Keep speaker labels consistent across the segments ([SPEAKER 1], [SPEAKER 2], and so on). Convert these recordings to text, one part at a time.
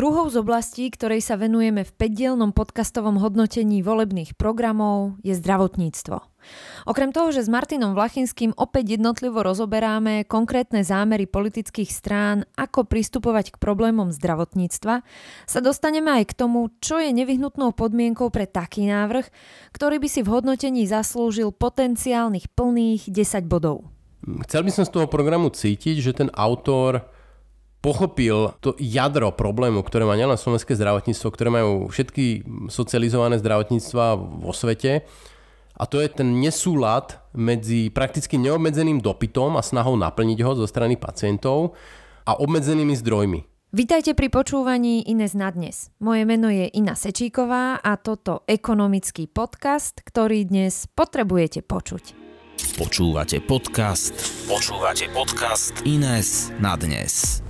[SPEAKER 1] Druhou z oblastí, ktorej sa venujeme v 5 podcastovom hodnotení volebných programov, je zdravotníctvo. Okrem toho, že s Martinom Vlachinským opäť jednotlivo rozoberáme konkrétne zámery politických strán, ako pristupovať k problémom zdravotníctva, sa dostaneme aj k tomu, čo je nevyhnutnou podmienkou pre taký návrh, ktorý by si v hodnotení zaslúžil potenciálnych plných 10 bodov.
[SPEAKER 2] Chcel by som z toho programu cítiť, že ten autor pochopil to jadro problému, ktoré má nielen slovenské zdravotníctvo, ktoré majú všetky socializované zdravotníctva vo svete, a to je ten nesúlad medzi prakticky neobmedzeným dopytom a snahou naplniť ho zo strany pacientov a obmedzenými zdrojmi.
[SPEAKER 1] Vítajte pri počúvaní Ines na dnes. Moje meno je Ina Sečíková a toto ekonomický podcast, ktorý dnes potrebujete počuť.
[SPEAKER 3] Počúvate podcast. Počúvate podcast Ines na dnes.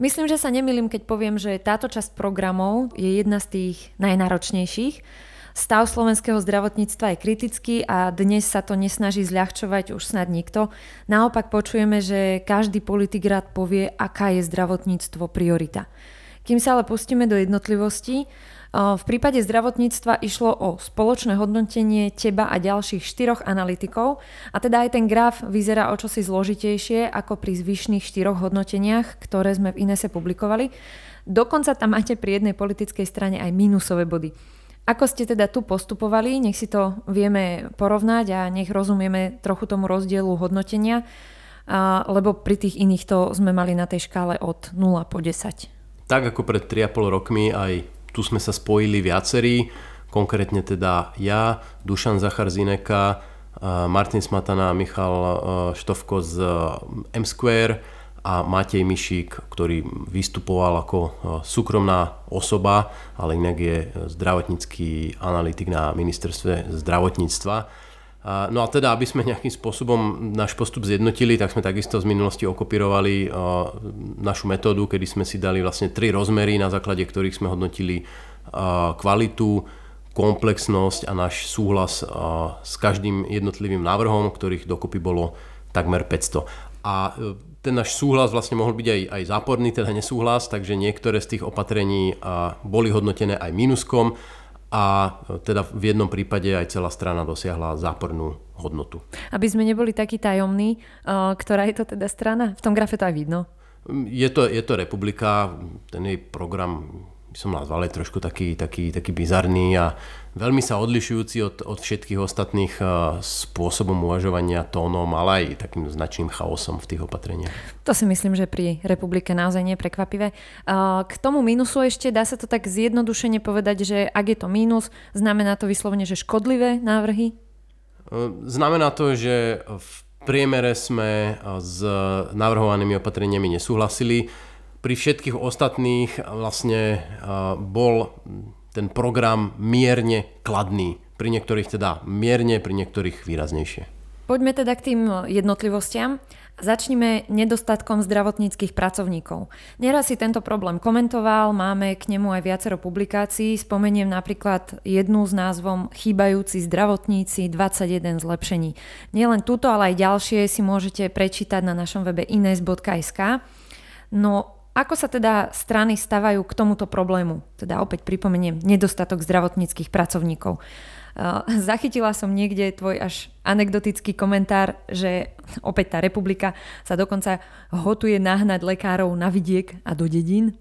[SPEAKER 1] Myslím, že sa nemýlim, keď poviem, že táto časť programov je jedna z tých najnáročnejších Stav slovenského zdravotníctva je kritický a dnes sa to nesnaží zľahčovať už snad nikto. Naopak počujeme, že každý politik rád povie, aká je zdravotníctvo priorita. Kým sa ale pustíme do jednotlivostí, v prípade zdravotníctva išlo o spoločné hodnotenie teba a ďalších štyroch analytikov a teda aj ten graf vyzerá o čosi zložitejšie ako pri zvyšných štyroch hodnoteniach, ktoré sme v Inese publikovali. Dokonca tam máte pri jednej politickej strane aj mínusové body. Ako ste teda tu postupovali, nech si to vieme porovnať a nech rozumieme trochu tomu rozdielu hodnotenia, lebo pri tých iných to sme mali na tej škále od 0 po 10.
[SPEAKER 2] Tak ako pred 3,5 rokmi, aj tu sme sa spojili viacerí, konkrétne teda ja, Dušan Zachar Zineka, Martin Smatana, Michal Štovko z M-Square, a Matej Mišík, ktorý vystupoval ako súkromná osoba, ale inak je zdravotnícky analytik na ministerstve zdravotníctva. No a teda, aby sme nejakým spôsobom náš postup zjednotili, tak sme takisto z minulosti okopírovali e, našu metódu, kedy sme si dali vlastne tri rozmery, na základe ktorých sme hodnotili e, kvalitu, komplexnosť a náš súhlas s každým jednotlivým návrhom, ktorých dokopy bolo takmer 500. A ten náš súhlas vlastne mohol byť aj, aj záporný, teda nesúhlas, takže niektoré z tých opatrení boli hodnotené aj minuskom a teda v jednom prípade aj celá strana dosiahla zápornú hodnotu.
[SPEAKER 1] Aby sme neboli takí tajomní, ktorá je to teda strana? V tom grafe to aj vidno.
[SPEAKER 2] Je to, je to republika, ten jej program by som nazval je trošku taký, taký, taký bizarný a veľmi sa odlišujúci od, od všetkých ostatných eh, spôsobom uvažovania tónom, ale aj takým značným chaosom v tých opatreniach.
[SPEAKER 1] To si myslím, že pri republike naozaj nie je prekvapivé. Eh, k tomu mínusu ešte dá sa to tak zjednodušene povedať, že ak je to mínus, znamená to vyslovene, že škodlivé návrhy?
[SPEAKER 2] Eh, znamená to, že v priemere sme s navrhovanými opatreniami nesúhlasili pri všetkých ostatných vlastne bol ten program mierne kladný. Pri niektorých teda mierne, pri niektorých výraznejšie.
[SPEAKER 1] Poďme teda k tým jednotlivostiam. Začnime nedostatkom zdravotníckých pracovníkov. Neraz si tento problém komentoval, máme k nemu aj viacero publikácií. Spomeniem napríklad jednu s názvom Chýbajúci zdravotníci 21 zlepšení. Nielen túto, ale aj ďalšie si môžete prečítať na našom webe ines.sk. No ako sa teda strany stavajú k tomuto problému? Teda opäť pripomeniem, nedostatok zdravotníckých pracovníkov. Uh, zachytila som niekde tvoj až anekdotický komentár, že opäť tá republika sa dokonca hotuje nahnať lekárov na vidiek a do dedín.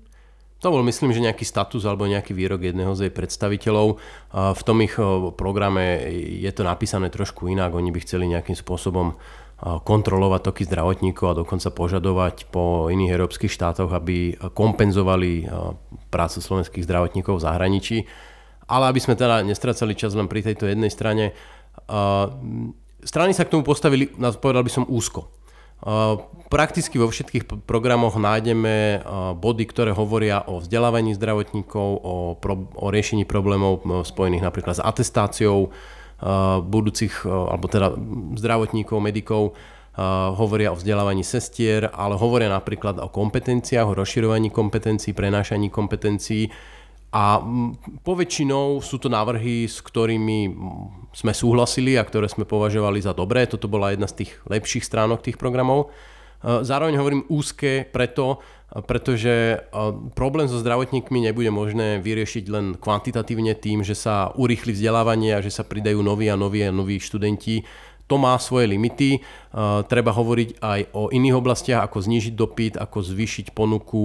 [SPEAKER 2] To bol myslím, že nejaký status alebo nejaký výrok jedného z jej predstaviteľov. V tom ich programe je to napísané trošku inak. Oni by chceli nejakým spôsobom kontrolovať toky zdravotníkov a dokonca požadovať po iných európskych štátoch, aby kompenzovali prácu slovenských zdravotníkov v zahraničí. Ale aby sme teda nestracali čas len pri tejto jednej strane, strany sa k tomu postavili, povedal by som, úzko. Prakticky vo všetkých programoch nájdeme body, ktoré hovoria o vzdelávaní zdravotníkov, o, pro, o riešení problémov spojených napríklad s atestáciou, budúcich, alebo teda zdravotníkov, medikov, hovoria o vzdelávaní sestier, ale hovoria napríklad o kompetenciách, o rozširovaní kompetencií, prenášaní kompetencií a poväčšinou sú to návrhy, s ktorými sme súhlasili a ktoré sme považovali za dobré. Toto bola jedna z tých lepších stránok tých programov. Zároveň hovorím úzke preto, pretože problém so zdravotníkmi nebude možné vyriešiť len kvantitatívne tým, že sa urýchli vzdelávanie a že sa pridajú noví a noví a noví študenti. To má svoje limity. Treba hovoriť aj o iných oblastiach, ako znížiť dopyt, ako zvýšiť ponuku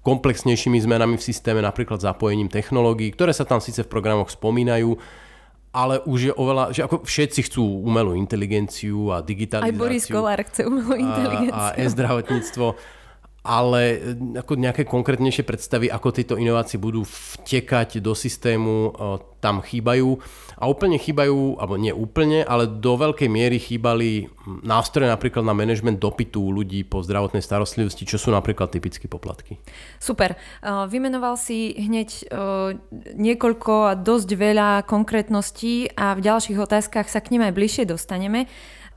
[SPEAKER 2] komplexnejšími zmenami v systéme, napríklad zapojením technológií, ktoré sa tam síce v programoch spomínajú, ale už je oveľa, že ako všetci chcú umelú inteligenciu a digitalizáciu.
[SPEAKER 1] Aj Boris Kolár chce umelú inteligenciu.
[SPEAKER 2] A, a e-zdravotníctvo ale e, ako nejaké konkrétnejšie predstavy, ako tieto inovácie budú vtekať do systému, e, tam chýbajú. A úplne chýbajú, alebo nie úplne, ale do veľkej miery chýbali nástroje napríklad na management dopytu ľudí po zdravotnej starostlivosti, čo sú napríklad typické poplatky.
[SPEAKER 1] Super. E, vymenoval si hneď niekoľko a dosť veľa konkrétností a v ďalších otázkach sa k nim aj bližšie dostaneme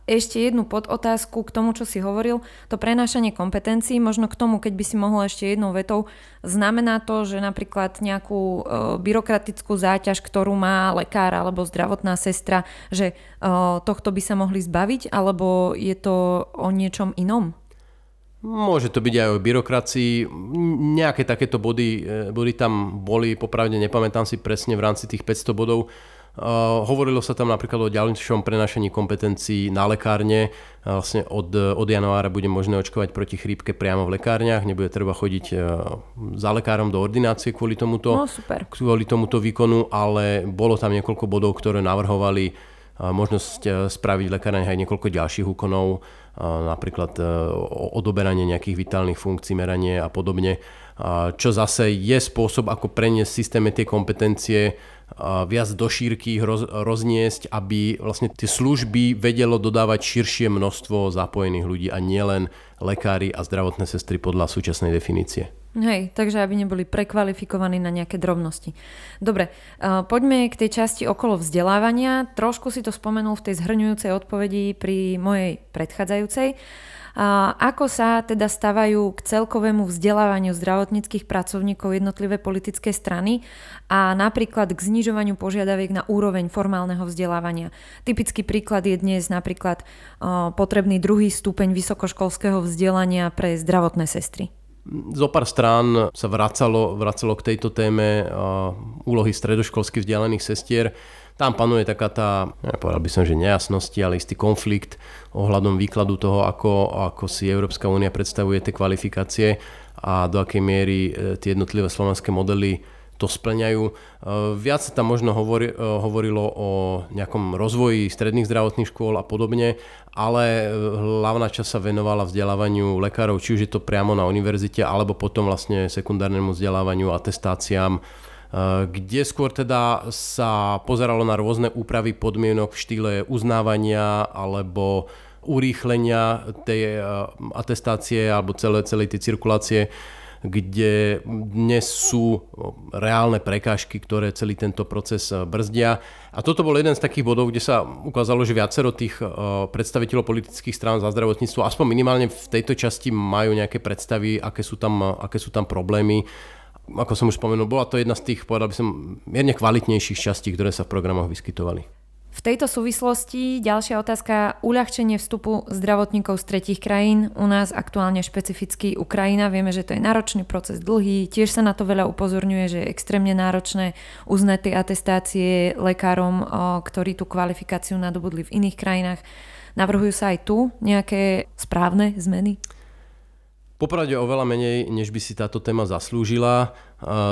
[SPEAKER 1] ešte jednu podotázku k tomu, čo si hovoril. To prenášanie kompetencií, možno k tomu, keď by si mohol ešte jednou vetou, znamená to, že napríklad nejakú e, byrokratickú záťaž, ktorú má lekár alebo zdravotná sestra, že e, tohto by sa mohli zbaviť, alebo je to o niečom inom?
[SPEAKER 2] Môže to byť aj o byrokracii. Nejaké takéto body, e, body tam boli, popravde nepamätám si presne v rámci tých 500 bodov, hovorilo sa tam napríklad o ďalšom prenašení kompetencií na lekárne. Uh, vlastne od, od januára bude možné očkovať proti chrípke priamo v lekárniach. Nebude treba chodiť uh, za lekárom do ordinácie kvôli tomuto,
[SPEAKER 1] no, super.
[SPEAKER 2] kvôli tomuto výkonu, ale bolo tam niekoľko bodov, ktoré navrhovali možnosť spraviť lekárne aj niekoľko ďalších úkonov, napríklad odoberanie nejakých vitálnych funkcií, meranie a podobne, čo zase je spôsob, ako preniesť systéme tie kompetencie viac do šírky roz, rozniesť, aby vlastne tie služby vedelo dodávať širšie množstvo zapojených ľudí a nielen lekári a zdravotné sestry podľa súčasnej definície.
[SPEAKER 1] Hej, takže aby neboli prekvalifikovaní na nejaké drobnosti. Dobre, poďme k tej časti okolo vzdelávania. Trošku si to spomenul v tej zhrňujúcej odpovedi pri mojej predchádzajúcej. Ako sa teda stavajú k celkovému vzdelávaniu zdravotníckých pracovníkov jednotlivé politické strany a napríklad k znižovaniu požiadaviek na úroveň formálneho vzdelávania. Typický príklad je dnes napríklad potrebný druhý stupeň vysokoškolského vzdelania pre zdravotné sestry.
[SPEAKER 2] Zo pár strán sa vracalo, vracalo k tejto téme úlohy stredoškolských vzdialených sestier. Tam panuje taká tá, ja povedal by som, že nejasnosti, ale istý konflikt ohľadom výkladu toho, ako, ako si Európska únia predstavuje tie kvalifikácie a do akej miery e, tie jednotlivé slovenské modely to splňajú. E, viac sa tam možno hovori, e, hovorilo o nejakom rozvoji stredných zdravotných škôl a podobne, ale hlavná časť sa venovala vzdelávaniu lekárov, či už je to priamo na univerzite, alebo potom vlastne sekundárnemu vzdelávaniu, atestáciám, kde skôr teda sa pozeralo na rôzne úpravy podmienok v štýle uznávania alebo urýchlenia tej eh, atestácie alebo celej, celej tej cirkulácie, kde dnes sú reálne prekážky, ktoré celý tento proces eh, brzdia. A toto bol jeden z takých bodov, kde sa ukázalo, že viacero tých predstaviteľov politických strán za zdravotníctvo, aspoň minimálne v tejto časti majú nejaké predstavy, aké sú tam, aké sú tam problémy ako som už spomenul, bola to jedna z tých, povedal by som, mierne kvalitnejších častí, ktoré sa v programoch vyskytovali.
[SPEAKER 1] V tejto súvislosti ďalšia otázka, uľahčenie vstupu zdravotníkov z tretich krajín. U nás aktuálne špecificky Ukrajina, vieme, že to je náročný proces, dlhý, tiež sa na to veľa upozorňuje, že je extrémne náročné uznať tie atestácie lekárom, ktorí tú kvalifikáciu nadobudli v iných krajinách. Navrhujú sa aj tu nejaké správne zmeny?
[SPEAKER 2] Popravde oveľa menej, než by si táto téma zaslúžila.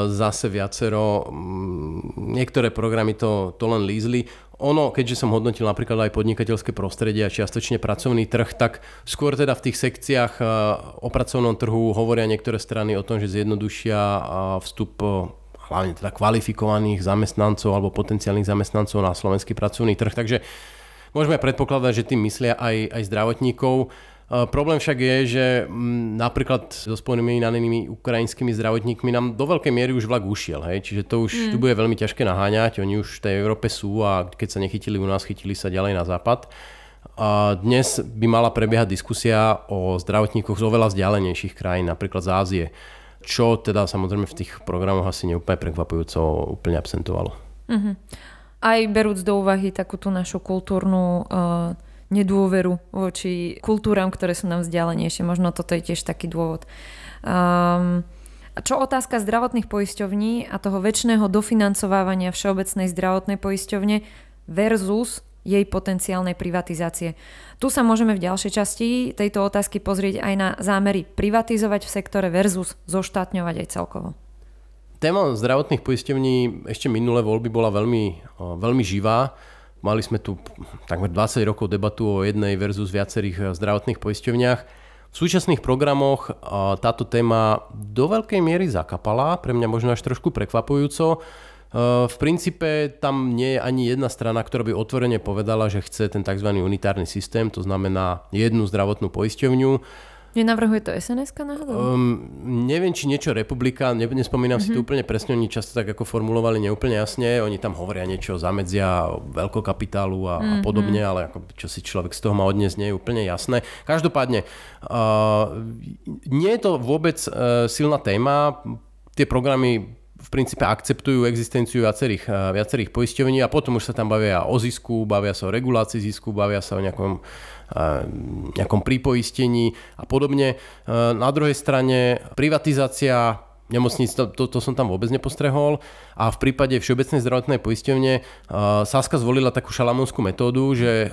[SPEAKER 2] Zase viacero, mm, niektoré programy to, to len lízli. Ono, keďže som hodnotil napríklad aj podnikateľské prostredie a čiastočne pracovný trh, tak skôr teda v tých sekciách o pracovnom trhu hovoria niektoré strany o tom, že zjednodušia vstup hlavne teda kvalifikovaných zamestnancov alebo potenciálnych zamestnancov na slovenský pracovný trh. Takže môžeme predpokladať, že tým myslia aj, aj zdravotníkov. Problém však je, že mm, napríklad so spomínanými ukrajinskými zdravotníkmi nám do veľkej miery už vlak ušiel, hej? čiže to už mm. tu bude veľmi ťažké naháňať, oni už v tej Európe sú a keď sa nechytili u nás, chytili sa ďalej na západ. A dnes by mala prebiehať diskusia o zdravotníkoch z oveľa vzdialenejších krajín, napríklad z Ázie, čo teda samozrejme v tých programoch asi neúplne prekvapujúco úplne absentovalo.
[SPEAKER 1] Mm-hmm. Aj berúc do úvahy takú tú našu kultúrnu uh nedôveru voči kultúram, ktoré sú nám vzdialenejšie. Možno toto je tiež taký dôvod. Um, čo otázka zdravotných poisťovní a toho väčšného dofinancovávania Všeobecnej zdravotnej poisťovne versus jej potenciálnej privatizácie. Tu sa môžeme v ďalšej časti tejto otázky pozrieť aj na zámery privatizovať v sektore versus zoštátňovať aj celkovo.
[SPEAKER 2] Téma zdravotných poisťovní ešte minulé voľby bola veľmi, veľmi živá. Mali sme tu takmer 20 rokov debatu o jednej versus viacerých zdravotných poisťovniach. V súčasných programoch táto téma do veľkej miery zakapala, pre mňa možno až trošku prekvapujúco. V princípe tam nie je ani jedna strana, ktorá by otvorene povedala, že chce ten tzv. unitárny systém, to znamená jednu zdravotnú poisťovňu.
[SPEAKER 1] Nenavrhuje to SNS náhodou? Um,
[SPEAKER 2] neviem, či niečo republika, ne, nespomínam mm-hmm. si to mhm. úplne presne, oni často tak ako formulovali neúplne jasne, oni tam hovoria niečo o zamedzia veľkokapitálu a, mm-hmm. a mhm. podobne, ale ako, čo si človek z toho má odniesť, nie je úplne jasné. Každopádne, uh, nie je to vôbec uh, silná téma, tie programy v princípe akceptujú existenciu viacerých, eh, viacerých poisťovní a potom už sa tam bavia o zisku, bavia sa o regulácii zisku, bavia sa o nejakom, eh, nejakom prípoistení a podobne. Eh, na druhej strane privatizácia nemocníc, to, to, to som tam vôbec nepostrehol. A v prípade Všeobecnej zdravotnej poisťovne uh, Saska zvolila takú šalamúnskú metódu, že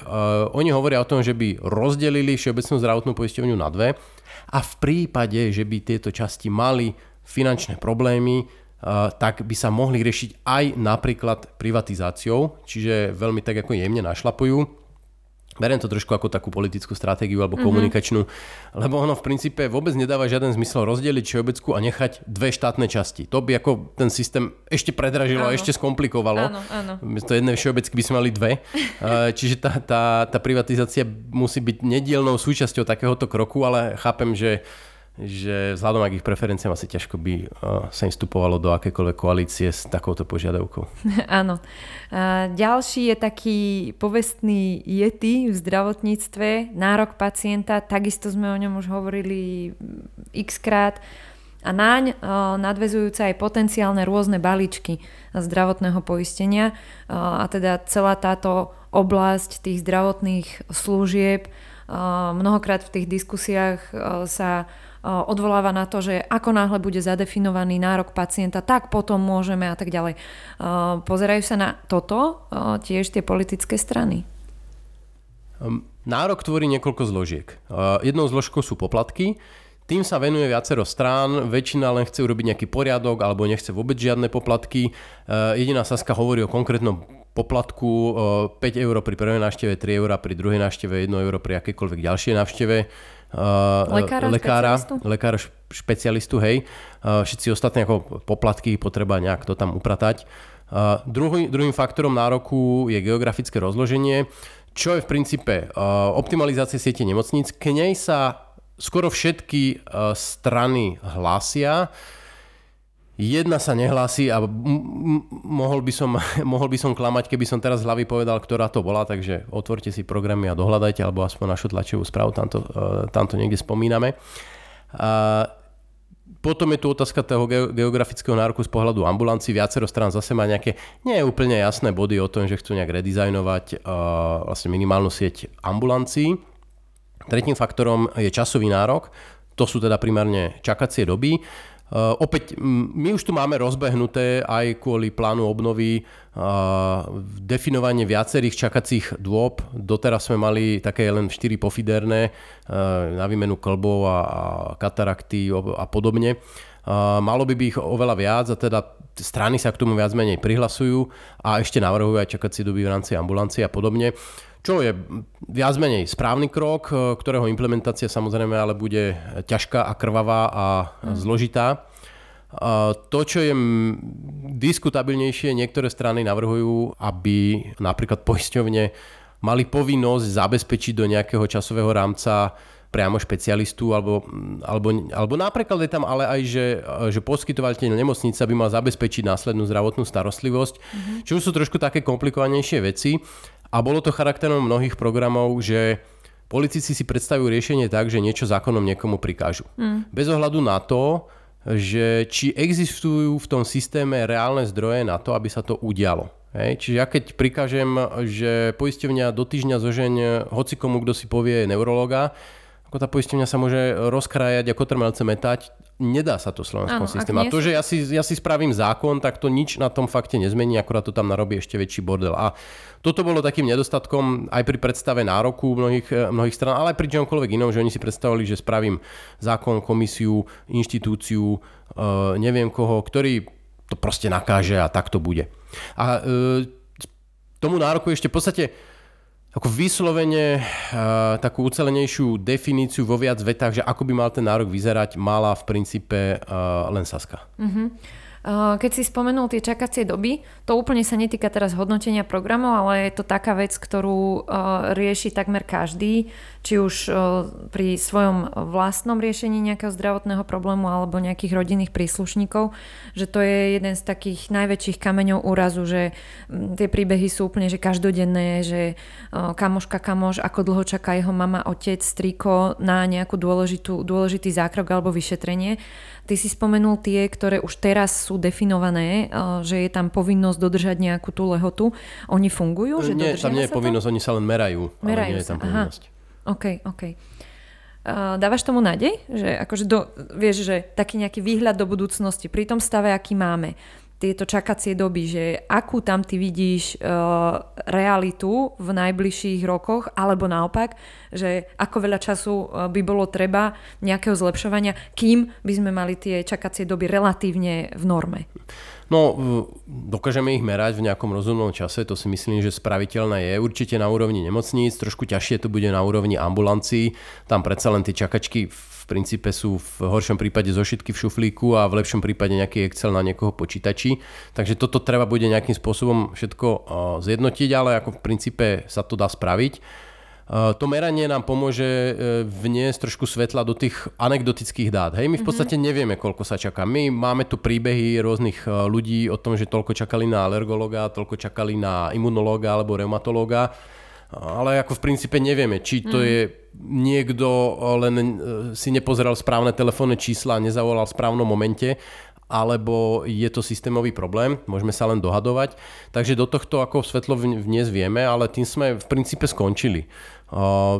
[SPEAKER 2] oni hovoria o tom, že by rozdelili Všeobecnú zdravotnú poisťovňu na dve a v prípade, že by tieto časti mali finančné problémy, tak by sa mohli riešiť aj napríklad privatizáciou, čiže veľmi tak ako jemne našlapujú. Beriem to trošku ako takú politickú stratégiu alebo mm-hmm. komunikačnú, lebo ono v princípe vôbec nedáva žiaden zmysel rozdeliť Všeobecku a nechať dve štátne časti. To by ako ten systém ešte predražilo áno. a ešte skomplikovalo. Áno, áno. To jedné Všeobecky by sme mali dve. Čiže tá, tá, tá privatizácia musí byť nedielnou súčasťou takéhoto kroku, ale chápem, že že vzhľadom k ich preferenciám asi ťažko by sa im vstupovalo do akékoľvek koalície s takouto požiadavkou.
[SPEAKER 1] Áno. A ďalší je taký povestný jety v zdravotníctve, nárok pacienta, takisto sme o ňom už hovorili x krát a naň nadvezujúce aj potenciálne rôzne balíčky zdravotného poistenia a teda celá táto oblasť tých zdravotných služieb mnohokrát v tých diskusiách sa odvoláva na to, že ako náhle bude zadefinovaný nárok pacienta, tak potom môžeme a tak ďalej. Pozerajú sa na toto tiež tie politické strany?
[SPEAKER 2] Hm, nárok tvorí niekoľko zložiek. Jednou zložkou sú poplatky, tým sa venuje viacero strán, väčšina len chce urobiť nejaký poriadok alebo nechce vôbec žiadne poplatky. Jediná Saska hovorí o konkrétnom poplatku 5 eur pri prvej návšteve, 3 eur pri druhej návšteve, 1 euro pri akékoľvek ďalšej návšteve
[SPEAKER 1] lekára,
[SPEAKER 2] lekára, špecialistu? lekára špecialistu, hej. Všetci ostatní ako poplatky potreba nejak to tam upratať. Druhý, druhým faktorom nároku je geografické rozloženie, čo je v princípe optimalizácia siete nemocníc. K nej sa skoro všetky strany hlásia. Jedna sa nehlási a mohol by, som, mohol by som klamať, keby som teraz z hlavy povedal, ktorá to bola, takže otvorte si programy a dohľadajte, alebo aspoň našu tlačovú správu, tam to, e, tam to niekde spomíname. A potom je tu otázka toho geografického nároku z pohľadu ambulancií. Viacero strán zase má nejaké nie je úplne jasné body o tom, že chcú nejak redizajnovať uh, vlastne minimálnu sieť ambulancií. Tretím faktorom je časový nárok. To sú teda primárne čakacie doby. Uh, opäť, my už tu máme rozbehnuté aj kvôli plánu obnovy uh, definovanie viacerých čakacích dôb. Doteraz sme mali také len 4 pofiderné uh, na výmenu klbov a, katarakty a podobne. Malo by by ich oveľa viac a teda strany sa k tomu viac menej prihlasujú a ešte navrhujú aj čakacie doby v rámci ambulancie a podobne. Čo je viac menej správny krok, e, ktorého implementácia samozrejme ale bude ťažká a krvavá a mm. zložitá. A to, čo je diskutabilnejšie, niektoré strany navrhujú, aby napríklad poisťovne mali povinnosť zabezpečiť do nejakého časového rámca priamo špecialistu, alebo, alebo, alebo napríklad je tam ale aj, že, že poskytovateľ nemocnice by mal zabezpečiť následnú zdravotnú starostlivosť, mm-hmm. čo sú trošku také komplikovanejšie veci. A bolo to charakterom mnohých programov, že politici si predstavujú riešenie tak, že niečo zákonom niekomu prikážu. Mm. Bez ohľadu na to, že či existujú v tom systéme reálne zdroje na to, aby sa to udialo. Hej, čiže ja keď prikážem, že poisťovňa do týždňa zožeň hoci komu, kto si povie neurologa, ako tá poisťovňa sa môže rozkrájať ako trmelce metať, nedá sa to v slovenskom systéme. A to, že ja si, ja si spravím zákon, tak to nič na tom fakte nezmení, akorát to tam narobí ešte väčší bordel. A toto bolo takým nedostatkom aj pri predstave nároku mnohých, mnohých stran, ale aj pri čomkoľvek inom, že oni si predstavili, že spravím zákon, komisiu, inštitúciu, uh, neviem koho, ktorý to proste nakáže a tak to bude. A e, tomu nároku ešte v podstate ako vyslovene uh, takú ucelenejšiu definíciu vo viac vetách, že ako by mal ten nárok vyzerať, mala v princípe uh, len Saska. Uh-huh.
[SPEAKER 1] Keď si spomenul tie čakacie doby, to úplne sa netýka teraz hodnotenia programov, ale je to taká vec, ktorú rieši takmer každý, či už pri svojom vlastnom riešení nejakého zdravotného problému alebo nejakých rodinných príslušníkov, že to je jeden z takých najväčších kameňov úrazu, že tie príbehy sú úplne že každodenné, že kamoška kamoš, ako dlho čaká jeho mama, otec, striko na nejakú dôležitú, dôležitý zákrok alebo vyšetrenie. Ty si spomenul tie, ktoré už teraz sú definované, eh, že je tam povinnosť dodržať nejakú tú lehotu. Oni fungujú? Že
[SPEAKER 2] nie, tam nie je povinnosť, to? oni sa len merajú. Merajú ale nie sa. je tam povinnosť. Aha.
[SPEAKER 1] OK, OK. Uh, dávaš tomu nádej? Že akože do, vieš, že taký nejaký výhľad do budúcnosti pri tom stave, aký máme, tieto čakacie doby, že akú tam ty vidíš uh, realitu v najbližších rokoch, alebo naopak, že ako veľa času uh, by bolo treba nejakého zlepšovania, kým by sme mali tie čakacie doby relatívne v norme.
[SPEAKER 2] No, dokážeme ich merať v nejakom rozumnom čase, to si myslím, že spraviteľné je. Určite na úrovni nemocníc, trošku ťažšie to bude na úrovni ambulancií. Tam predsa len tie čakačky v princípe sú v horšom prípade zošitky v šuflíku a v lepšom prípade nejaký Excel na niekoho počítači. Takže toto treba bude nejakým spôsobom všetko zjednotiť, ale ako v princípe sa to dá spraviť. To meranie nám pomôže e, vniesť trošku svetla do tých anekdotických dát. Hej, my v mhm. podstate nevieme, koľko sa čaká. My máme tu príbehy rôznych e, ľudí o tom, že toľko čakali na alergologa, toľko čakali na imunológa alebo reumatológa ale ako v princípe nevieme, či to mm. je niekto len si nepozeral správne telefónne čísla nezavolal v správnom momente, alebo je to systémový problém, môžeme sa len dohadovať. Takže do tohto ako svetlo dnes vieme, ale tým sme v princípe skončili.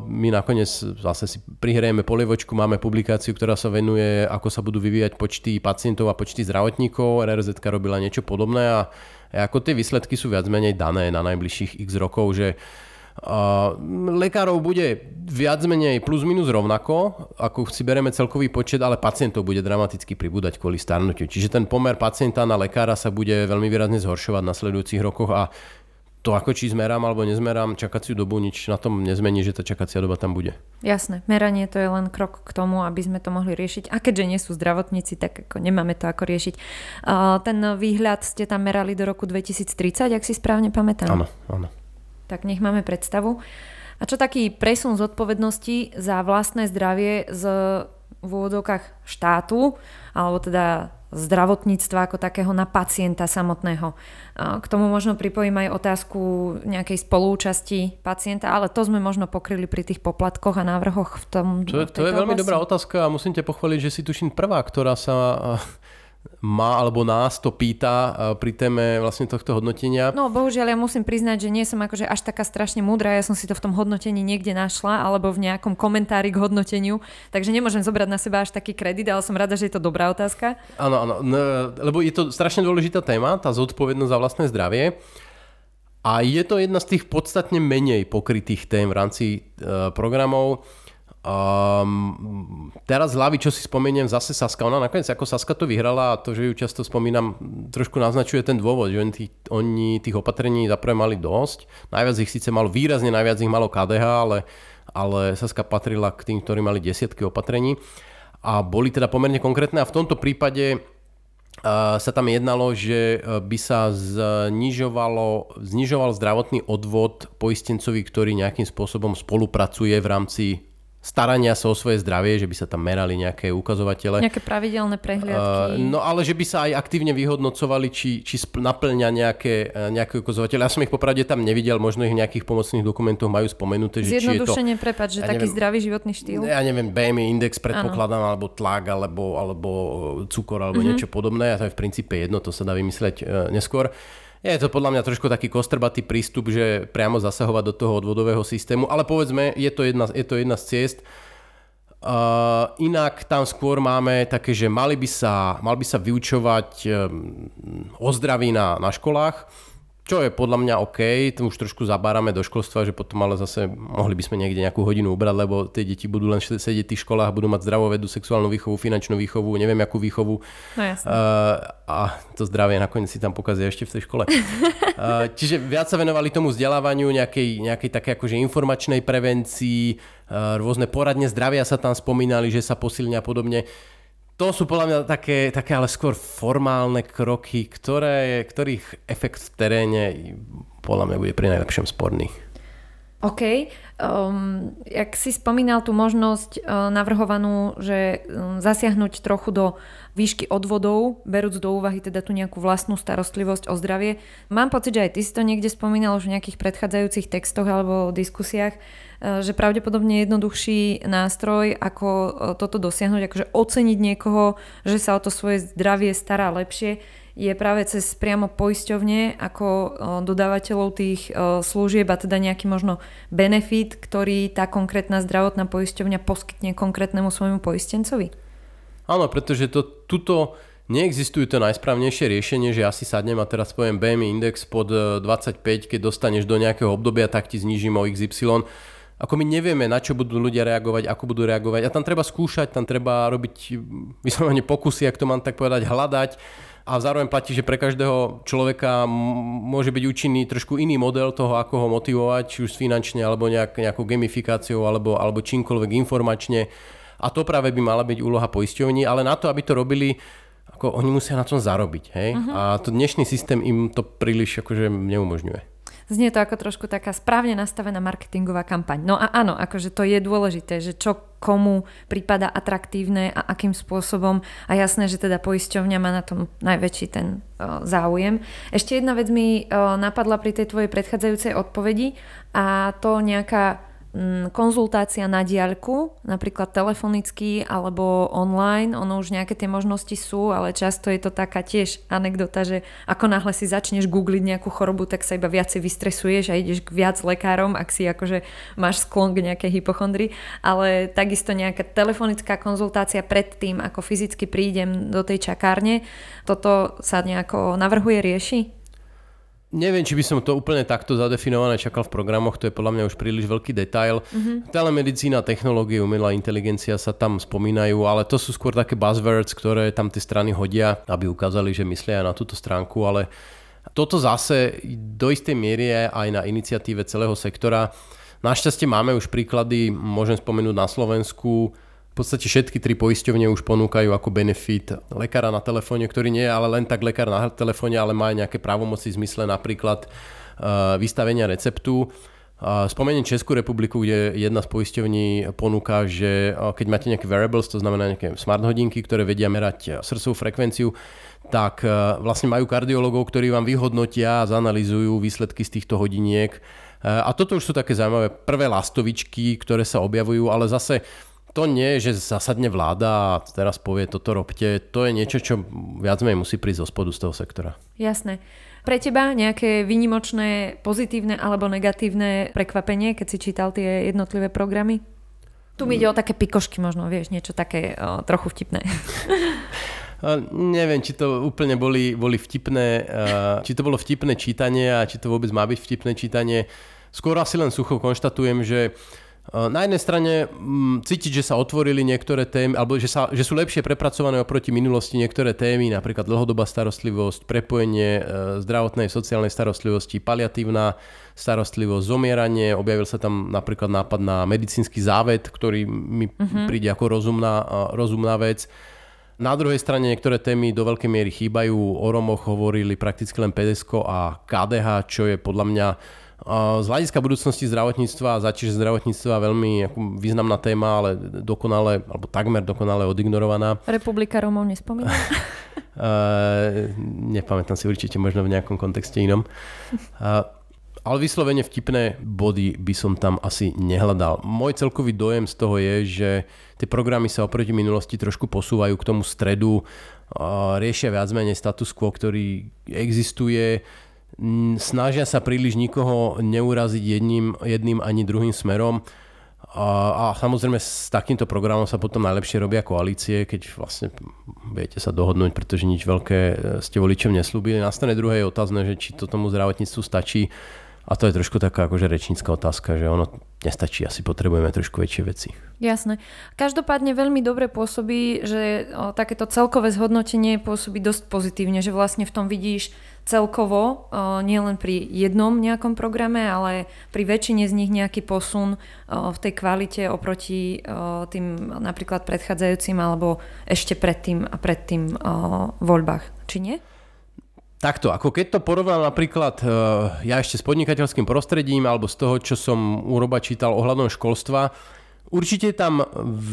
[SPEAKER 2] My nakoniec zase si prihrajeme polievočku, máme publikáciu, ktorá sa venuje, ako sa budú vyvíjať počty pacientov a počty zdravotníkov. RRZ robila niečo podobné a ako tie výsledky sú viac menej dané na najbližších x rokov, že lekárov bude viac menej plus minus rovnako, ako si bereme celkový počet, ale pacientov bude dramaticky pribúdať kvôli starnutiu. Čiže ten pomer pacienta na lekára sa bude veľmi výrazne zhoršovať v nasledujúcich rokoch a to ako či zmerám alebo nezmerám čakaciu dobu, nič na tom nezmení, že tá čakacia doba tam bude.
[SPEAKER 1] Jasné, meranie to je len krok k tomu, aby sme to mohli riešiť. A keďže nie sú zdravotníci, tak ako nemáme to ako riešiť. Ten výhľad ste tam merali do roku 2030, ak si správne pamätám.
[SPEAKER 2] Áno, áno
[SPEAKER 1] tak nech máme predstavu. A čo taký presun zodpovednosti za vlastné zdravie z v úvodovkách štátu, alebo teda zdravotníctva ako takého na pacienta samotného. K tomu možno pripojím aj otázku nejakej spolúčasti pacienta, ale to sme možno pokryli pri tých poplatkoch a návrhoch v tom.
[SPEAKER 2] To, to je veľmi oblasti. dobrá otázka a musím ťa pochváliť, že si tuším prvá, ktorá sa ma alebo nás to pýta pri téme vlastne tohto hodnotenia.
[SPEAKER 1] No bohužiaľ ja musím priznať, že nie som akože až taká strašne múdra, ja som si to v tom hodnotení niekde našla alebo v nejakom komentári k hodnoteniu, takže nemôžem zobrať na seba až taký kredit, ale som rada, že je to dobrá otázka.
[SPEAKER 2] Áno, áno, no, lebo je to strašne dôležitá téma, tá zodpovednosť za vlastné zdravie. A je to jedna z tých podstatne menej pokrytých tém v rámci uh, programov. Um, teraz z hlavy, čo si spomeniem, zase Saska. Ona nakoniec ako Saska to vyhrala a to, že ju často spomínam, trošku naznačuje ten dôvod, že oni tých, oni tých opatrení zaprvé mali dosť. Najviac ich síce malo, výrazne najviac ich malo KDH, ale, ale Saska patrila k tým, ktorí mali desiatky opatrení a boli teda pomerne konkrétne a v tomto prípade Uh, sa tam jednalo, že by sa znižovalo, znižoval zdravotný odvod poistencovi, ktorý nejakým spôsobom spolupracuje v rámci starania sa o svoje zdravie, že by sa tam merali nejaké ukazovatele.
[SPEAKER 1] Nejaké pravidelné prehliadky. Uh,
[SPEAKER 2] no ale že by sa aj aktívne vyhodnocovali, či, či naplňa nejaké, eh, nejaké ukazovatele. Ja som ich popravde tam nevidel, možno ich v nejakých pomocných dokumentoch majú spomenuté. Že
[SPEAKER 1] Zjednodušenie, prepáč, že ja taký neviem, zdravý životný štýl.
[SPEAKER 2] Ja neviem, BMI index predpokladám, ano. alebo tlak, alebo, alebo cukor, alebo mm-hmm. niečo podobné. A to je v princípe jedno, to sa dá vymysleť uh, neskôr. Je to podľa mňa trošku taký kostrbatý prístup, že priamo zasahovať do toho odvodového systému, ale povedzme, je to jedna, je to jedna z ciest. Uh, inak tam skôr máme také, že mali by sa, mal by sa vyučovať um, o zdraví na, na školách, čo je podľa mňa OK, to už trošku zabárame do školstva, že potom ale zase mohli by sme niekde nejakú hodinu ubrať, lebo tie deti budú len sedieť v tých školách, budú mať vedu, sexuálnu výchovu, finančnú výchovu, neviem akú výchovu.
[SPEAKER 1] No jasne.
[SPEAKER 2] Uh, a to zdravie nakoniec si tam pokazia ešte v tej škole. uh, čiže viac sa venovali tomu vzdelávaniu, nejakej, nejakej také akože informačnej prevencii, uh, rôzne poradne zdravia sa tam spomínali, že sa posilnia a podobne. To sú podľa mňa také, také ale skôr formálne kroky, ktoré, ktorých efekt v teréne podľa mňa bude pri najlepšom sporný.
[SPEAKER 1] OK. Um, jak si spomínal tú možnosť uh, navrhovanú, že um, zasiahnuť trochu do výšky odvodov, berúc do úvahy teda tú nejakú vlastnú starostlivosť o zdravie. Mám pocit, že aj ty si to niekde spomínal už v nejakých predchádzajúcich textoch alebo diskusiách, že pravdepodobne jednoduchší nástroj, ako e, toto dosiahnuť, akože oceniť niekoho, že sa o to svoje zdravie stará lepšie, je práve cez priamo poisťovne ako e, dodávateľov tých služieb a teda nejaký možno benefit, ktorý tá konkrétna zdravotná poisťovňa poskytne konkrétnemu svojmu poistencovi?
[SPEAKER 2] Áno, pretože to, tuto neexistuje to najsprávnejšie riešenie, že ja si sadnem a teraz poviem BMI index pod 25, keď dostaneš do nejakého obdobia, tak ti znižím o XY ako my nevieme, na čo budú ľudia reagovať, ako budú reagovať. A tam treba skúšať, tam treba robiť vyslovene pokusy, ak to mám tak povedať, hľadať. A zároveň platí, že pre každého človeka môže byť účinný trošku iný model toho, ako ho motivovať, či už finančne, alebo nejak, nejakou gamifikáciou, alebo, alebo čímkoľvek informačne. A to práve by mala byť úloha poisťovní, ale na to, aby to robili, ako oni musia na tom zarobiť. Hej? Uh-huh. A to dnešný systém im to príliš akože neumožňuje.
[SPEAKER 1] Znie to ako trošku taká správne nastavená marketingová kampaň. No a áno, akože to je dôležité, že čo komu prípada atraktívne a akým spôsobom. A jasné, že teda poisťovňa má na tom najväčší ten o, záujem. Ešte jedna vec mi o, napadla pri tej tvojej predchádzajúcej odpovedi a to nejaká konzultácia na diaľku, napríklad telefonicky alebo online, ono už nejaké tie možnosti sú, ale často je to taká tiež anekdota, že ako náhle si začneš googliť nejakú chorobu, tak sa iba viacej vystresuješ a ideš k viac lekárom, ak si akože máš sklon k nejakej hypochondrii, ale takisto nejaká telefonická konzultácia pred tým, ako fyzicky prídem do tej čakárne, toto sa nejako navrhuje, rieši?
[SPEAKER 2] Neviem, či by som to úplne takto zadefinované čakal v programoch, to je podľa mňa už príliš veľký detail. Mm-hmm. Telemedicína, technológie, umelá inteligencia sa tam spomínajú, ale to sú skôr také buzzwords, ktoré tam tie strany hodia, aby ukázali, že myslia aj na túto stránku, ale toto zase do istej miery je aj na iniciatíve celého sektora. Našťastie máme už príklady, môžem spomenúť na Slovensku, v podstate všetky tri poisťovne už ponúkajú ako benefit lekára na telefóne, ktorý nie je ale len tak lekár na telefóne, ale má aj nejaké právomoci v zmysle napríklad uh, vystavenia receptu. Uh, spomeniem Českú republiku, kde jedna z poisťovní ponúka, že uh, keď máte nejaké wearables, to znamená nejaké smart hodinky, ktoré vedia merať srdcovú frekvenciu, tak vlastne majú kardiologov, ktorí vám vyhodnotia a zanalizujú výsledky z týchto hodiniek. A toto už sú také zaujímavé prvé lastovičky, ktoré sa objavujú, ale zase to nie je, že zasadne vláda a teraz povie toto robte. To je niečo, čo viac menej musí prísť zo spodu z toho sektora.
[SPEAKER 1] Jasné. Pre teba nejaké výnimočné pozitívne alebo negatívne prekvapenie, keď si čítal tie jednotlivé programy? Tu mi ide o také pikošky možno, vieš, niečo také o, trochu vtipné.
[SPEAKER 2] Neviem, či to úplne boli, boli vtipné, či to bolo vtipné čítanie a či to vôbec má byť vtipné čítanie. Skôr asi len sucho konštatujem, že na jednej strane mm, cítiť, že sa otvorili niektoré témy, alebo že, sa, že sú lepšie prepracované oproti minulosti niektoré témy, napríklad dlhodobá starostlivosť, prepojenie e, zdravotnej sociálnej starostlivosti, paliatívna starostlivosť, zomieranie. Objavil sa tam napríklad nápad na medicínsky závet, ktorý mi uh-huh. príde ako rozumná, rozumná vec. Na druhej strane niektoré témy do veľkej miery chýbajú. O Romoch hovorili prakticky len PDSK a KDH, čo je podľa mňa z hľadiska budúcnosti zdravotníctva začiže zdravotníctva veľmi ako významná téma, ale dokonale, alebo takmer dokonale odignorovaná.
[SPEAKER 1] Republika Romov nespomína?
[SPEAKER 2] uh, nepamätám si určite, možno v nejakom kontexte inom. Uh, ale vyslovene vtipné body by som tam asi nehľadal. Môj celkový dojem z toho je, že tie programy sa oproti minulosti trošku posúvajú k tomu stredu, riešia viac menej status quo, ktorý existuje, snažia sa príliš nikoho neuraziť jedným, jedným ani druhým smerom. A, a samozrejme s takýmto programom sa potom najlepšie robia koalície, keď vlastne viete sa dohodnúť, pretože nič veľké e, ste voličom neslúbili. Na strane druhej je otázne, že či to tomu zdravotníctvu stačí. A to je trošku taká akože rečnícka otázka, že ono nestačí, asi potrebujeme trošku väčšie veci.
[SPEAKER 1] Jasné. Každopádne veľmi dobre pôsobí, že takéto celkové zhodnotenie pôsobí dosť pozitívne, že vlastne v tom vidíš celkovo, nielen pri jednom nejakom programe, ale pri väčšine z nich nejaký posun v tej kvalite oproti tým napríklad predchádzajúcim alebo ešte predtým a predtým voľbách. Či nie?
[SPEAKER 2] Takto, ako keď to porovnám napríklad ja ešte s podnikateľským prostredím alebo z toho, čo som uroba čítal ohľadom školstva, Určite tam v,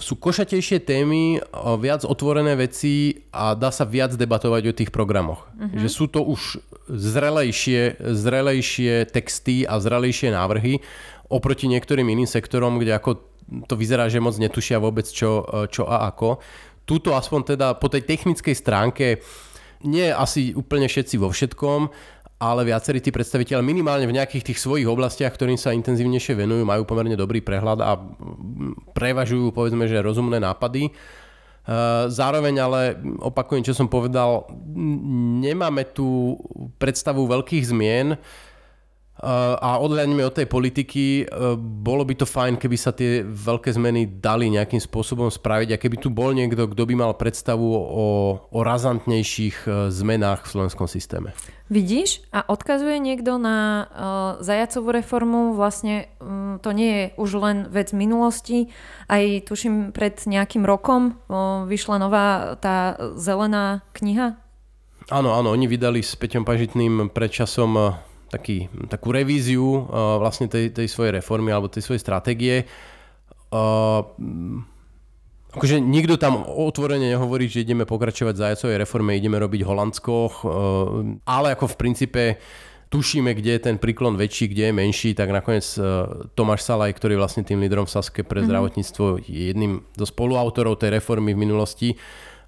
[SPEAKER 2] sú košatejšie témy, viac otvorené veci a dá sa viac debatovať o tých programoch. Uh-huh. Že sú to už zrelejšie, zrelejšie texty a zrelejšie návrhy oproti niektorým iným sektorom, kde ako to vyzerá, že moc netušia vôbec čo, čo a ako. Tuto aspoň teda po tej technickej stránke nie asi úplne všetci vo všetkom, ale viacerí tí predstaviteľe minimálne v nejakých tých svojich oblastiach, ktorým sa intenzívnejšie venujú, majú pomerne dobrý prehľad a prevažujú povedzme, že rozumné nápady. E, zároveň ale opakujem, čo som povedal, nemáme tu predstavu veľkých zmien, a odhľadneme od tej politiky, e, bolo by to fajn, keby sa tie veľké zmeny dali nejakým spôsobom spraviť a keby tu bol niekto, kto by mal predstavu o, o razantnejších e, zmenách v slovenskom systéme.
[SPEAKER 1] Vidíš? A odkazuje niekto na uh, zajacovú reformu, vlastne um, to nie je už len vec minulosti, aj tuším pred nejakým rokom uh, vyšla nová tá zelená kniha?
[SPEAKER 2] Áno, áno, oni vydali s Peťom Pažitným predčasom taký, takú revíziu uh, vlastne tej, tej svojej reformy alebo tej svojej stratégie. Uh, akože nikto tam otvorene nehovorí, že ideme pokračovať v zajacovej reforme, ideme robiť Holandsko, uh, ale ako v princípe tušíme, kde je ten príklon väčší, kde je menší, tak nakoniec Tomáš Salaj, ktorý vlastne tým lídrom v Saske pre mm-hmm. zdravotníctvo, je jedným zo spoluautorov tej reformy v minulosti.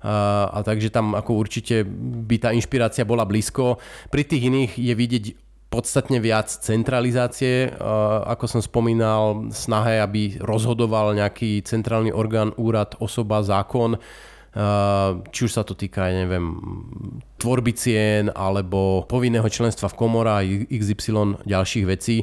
[SPEAKER 2] A, a takže tam ako určite by tá inšpirácia bola blízko. Pri tých iných je vidieť podstatne viac centralizácie, ako som spomínal, snahe, aby rozhodoval nejaký centrálny orgán, úrad, osoba, zákon, či už sa to týka, neviem, tvorby cien alebo povinného členstva v komora a XY ďalších vecí.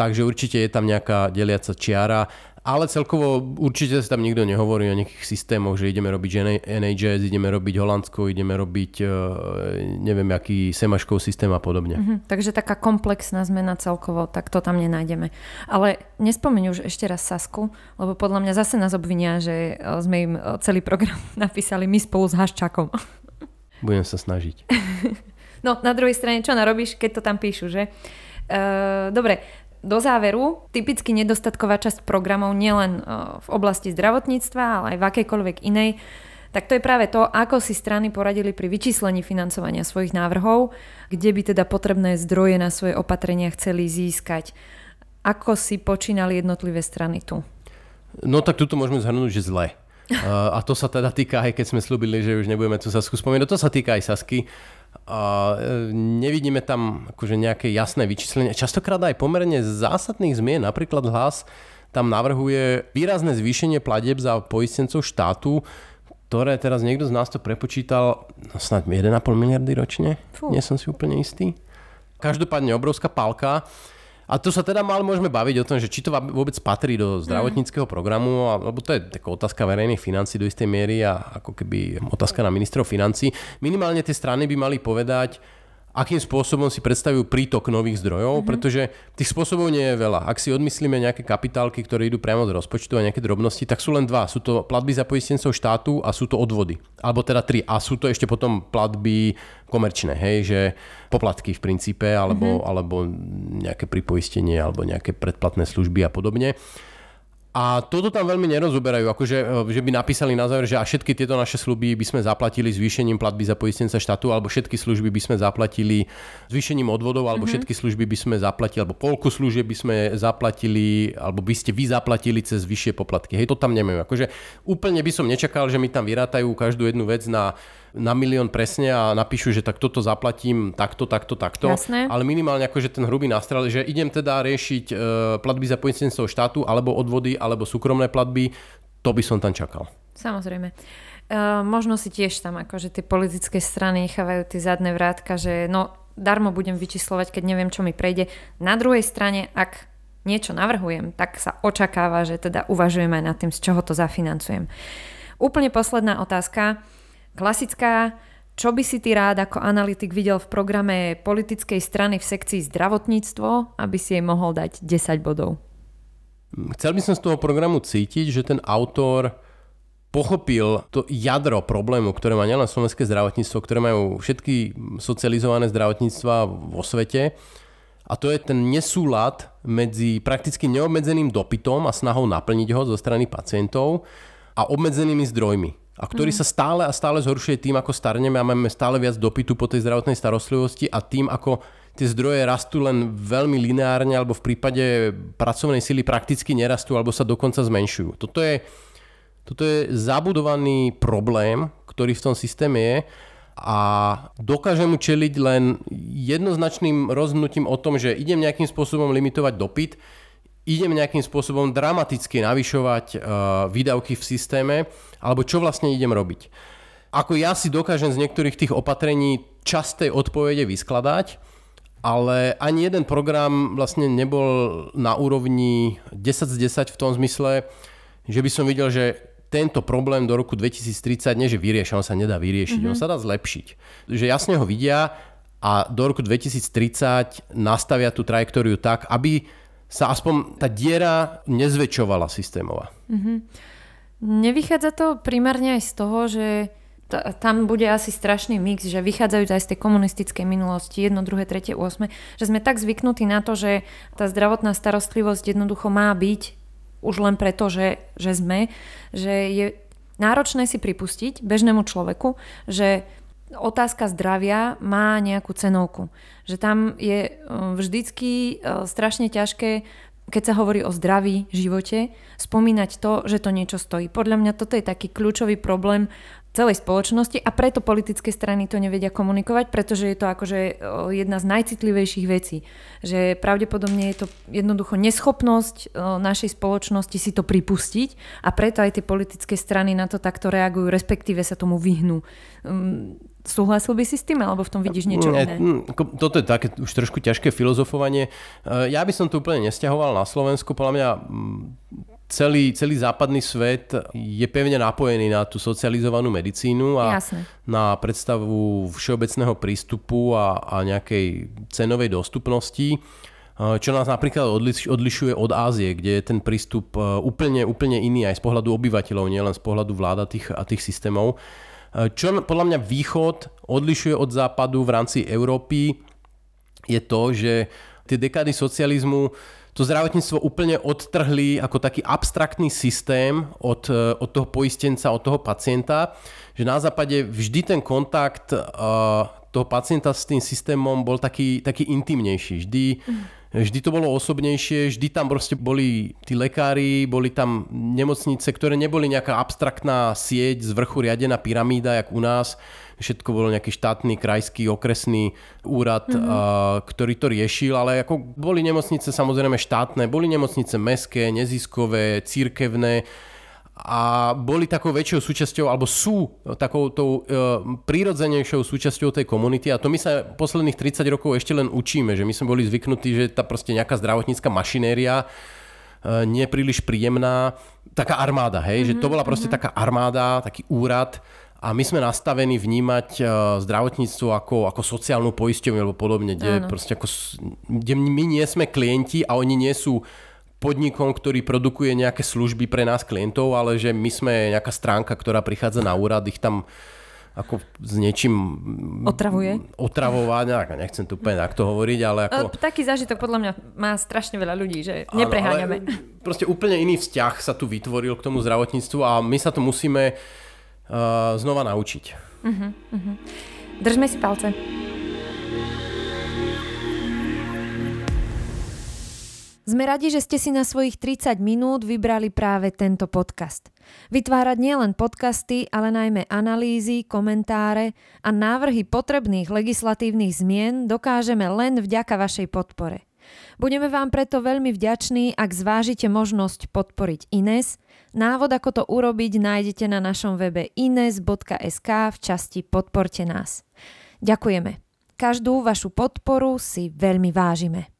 [SPEAKER 2] Takže určite je tam nejaká deliaca čiara ale celkovo určite sa tam nikto nehovorí o nejakých systémoch, že ideme robiť NHS, ideme robiť Holandsko, ideme robiť e, neviem aký semaškov systém a podobne.
[SPEAKER 1] Mm-hmm, takže taká komplexná zmena celkovo, tak to tam nenájdeme. Ale nespomeň už ešte raz Sasku, lebo podľa mňa zase nás obvinia, že e, sme im e, celý program napísali my spolu s Haščakom.
[SPEAKER 2] Budem sa snažiť.
[SPEAKER 1] no, na druhej strane, čo narobíš, keď to tam píšu, že? Uh, dobre, do záveru, typicky nedostatková časť programov nielen e, v oblasti zdravotníctva, ale aj v akejkoľvek inej, tak to je práve to, ako si strany poradili pri vyčíslení financovania svojich návrhov, kde by teda potrebné zdroje na svoje opatrenia chceli získať. Ako si počínali jednotlivé strany tu?
[SPEAKER 2] No tak tuto môžeme zhrnúť, že zle. A to sa teda týka, aj keď sme slúbili, že už nebudeme tu Sasku spomínať, to sa týka aj Sasky. A e, nevidíme tam akože nejaké jasné vyčíslenie. Častokrát aj pomerne zásadných zmien, napríklad hlas tam navrhuje výrazné zvýšenie pladeb za poistencov štátu, ktoré teraz niekto z nás to prepočítal no snad 1,5 miliardy ročne. Fú. Nie som si úplne istý. Každopádne obrovská palka. A to sa teda mal môžeme baviť o tom, že či to vôbec patrí do zdravotníckého programu, alebo to je taká otázka verejných financí do istej miery a ako keby otázka na ministrov financí. Minimálne tie strany by mali povedať, akým spôsobom si predstavujú prítok nových zdrojov, mm-hmm. pretože tých spôsobov nie je veľa. Ak si odmyslíme nejaké kapitálky, ktoré idú priamo z rozpočtu a nejaké drobnosti, tak sú len dva. Sú to platby za poistencov štátu a sú to odvody. Alebo teda tri. A sú to ešte potom platby komerčné, hej, že poplatky v princípe, alebo, mm-hmm. alebo nejaké pripoistenie, alebo nejaké predplatné služby a podobne. A toto tam veľmi nerozoberajú, akože e, že by napísali na záver, že a všetky tieto naše sluby by sme zaplatili zvýšením platby za poistenca štátu, alebo všetky služby by sme zaplatili zvýšením odvodov, alebo mm-hmm. všetky služby by sme zaplatili, alebo polku služieb by sme zaplatili, alebo by ste vy zaplatili cez vyššie poplatky. Hej, to tam nemajú. Akože úplne by som nečakal, že mi tam vyrátajú každú jednu vec na na milión presne a napíšu, že tak toto zaplatím takto, takto, takto.
[SPEAKER 1] Jasné.
[SPEAKER 2] Ale minimálne akože ten hrubý nástrel, že idem teda riešiť e, platby za poistenstvo štátu alebo odvody alebo súkromné platby, to by som tam čakal.
[SPEAKER 1] Samozrejme. Uh, možno si tiež tam akože tie politické strany nechávajú tie zadné vrátka, že no darmo budem vyčíslovať, keď neviem, čo mi prejde. Na druhej strane, ak niečo navrhujem, tak sa očakáva, že teda uvažujem aj nad tým, z čoho to zafinancujem. Úplne posledná otázka. Klasická, čo by si ty rád ako analytik videl v programe politickej strany v sekcii zdravotníctvo, aby si jej mohol dať 10 bodov?
[SPEAKER 2] Chcel by som z toho programu cítiť, že ten autor pochopil to jadro problému, ktoré má nielen slovenské zdravotníctvo, ktoré majú všetky socializované zdravotníctva vo svete. A to je ten nesúlad medzi prakticky neobmedzeným dopytom a snahou naplniť ho zo strany pacientov a obmedzenými zdrojmi a ktorý mm. sa stále a stále zhoršuje tým, ako starneme a máme stále viac dopytu po tej zdravotnej starostlivosti a tým, ako tie zdroje rastú len veľmi lineárne alebo v prípade pracovnej sily prakticky nerastú alebo sa dokonca zmenšujú. Toto je, toto je zabudovaný problém, ktorý v tom systéme je a dokáže mu čeliť len jednoznačným rozhodnutím o tom, že idem nejakým spôsobom limitovať dopyt, idem nejakým spôsobom dramaticky navyšovať uh, výdavky v systéme, alebo čo vlastne idem robiť. Ako ja si dokážem z niektorých tých opatrení častej odpovede vyskladať, ale ani jeden program vlastne nebol na úrovni 10 z 10 v tom zmysle, že by som videl, že tento problém do roku 2030 nie, že vyrieša, on sa nedá vyriešiť, mm-hmm. on sa dá zlepšiť. Že jasne ho vidia a do roku 2030 nastavia tú trajektóriu tak, aby sa aspoň tá diera nezväčšovala systémová. Mm-hmm.
[SPEAKER 1] Nevychádza to primárne aj z toho, že t- tam bude asi strašný mix, že vychádzajú aj z tej komunistickej minulosti, 1, 2, 3, 8, že sme tak zvyknutí na to, že tá zdravotná starostlivosť jednoducho má byť už len preto, že, že sme, že je náročné si pripustiť bežnému človeku, že otázka zdravia má nejakú cenovku. Že tam je e, vždycky e, strašne ťažké, keď sa hovorí o zdraví živote, spomínať to, že to niečo stojí. Podľa mňa toto je taký kľúčový problém celej spoločnosti a preto politické strany to nevedia komunikovať, pretože je to akože jedna z najcitlivejších vecí. Že pravdepodobne je to jednoducho neschopnosť našej spoločnosti si to pripustiť a preto aj tie politické strany na to takto reagujú, respektíve sa tomu vyhnú. Súhlasil by si s tým, alebo v tom vidíš niečo iné?
[SPEAKER 2] Toto je také už trošku ťažké filozofovanie. E, ja by som to úplne nesťahoval na Slovensku. Podľa mňa celý, celý západný svet je pevne napojený na tú socializovanú medicínu a
[SPEAKER 1] Jasne.
[SPEAKER 2] na predstavu všeobecného prístupu a, a nejakej cenovej dostupnosti čo nás napríklad odliš, odlišuje od Ázie, kde je ten prístup e, úplne, úplne iný aj z pohľadu obyvateľov, nielen z pohľadu vláda tých, a tých systémov. Čo podľa mňa východ odlišuje od západu v rámci Európy je to, že tie dekády socializmu to zdravotníctvo úplne odtrhli ako taký abstraktný systém od, e, od toho poistenca, od toho pacienta, že na západe vždy ten kontakt uh, toho pacienta s tým systémom bol taký, taký intimnejší. Vždy, mm. Vždy to bolo osobnejšie, vždy tam proste boli tí lekári, boli tam nemocnice, ktoré neboli nejaká abstraktná sieť z vrchu riadená pyramída, jak u nás, všetko bolo nejaký štátny, krajský, okresný úrad, mm-hmm. a, ktorý to riešil, ale ako boli nemocnice samozrejme štátne, boli nemocnice meské, neziskové, církevné, a boli takou väčšou súčasťou, alebo sú takou tou e, prírodzenejšou súčasťou tej komunity. A to my sa posledných 30 rokov ešte len učíme, že my sme boli zvyknutí, že tá proste nejaká zdravotnícka mašinéria e, nie príliš príjemná, taká armáda, hej, mm-hmm, že to bola proste mm-hmm. taká armáda, taký úrad, a my sme nastavení vnímať e, zdravotníctvo ako, ako sociálnu poisťovňu alebo podobne, kde, proste ako, kde my nie sme klienti a oni nie sú podnikom, ktorý produkuje nejaké služby pre nás klientov, ale že my sme nejaká stránka, ktorá prichádza na úrad, ich tam ako s niečím
[SPEAKER 1] otravuje.
[SPEAKER 2] Otravovať, nechcem tu úplne takto hovoriť, ale ako...
[SPEAKER 1] Taký zážitok podľa mňa má strašne veľa ľudí, že nepreháňame.
[SPEAKER 2] Ale proste úplne iný vzťah sa tu vytvoril k tomu zdravotníctvu a my sa to musíme uh, znova naučiť. Uh-huh, uh-huh.
[SPEAKER 1] Držme si palce. Sme radi, že ste si na svojich 30 minút vybrali práve tento podcast. Vytvárať nielen podcasty, ale najmä analýzy, komentáre a návrhy potrebných legislatívnych zmien dokážeme len vďaka vašej podpore. Budeme vám preto veľmi vďační, ak zvážite možnosť podporiť Ines. Návod, ako to urobiť, nájdete na našom webe ines.sk v časti Podporte nás. Ďakujeme. Každú vašu podporu si veľmi vážime.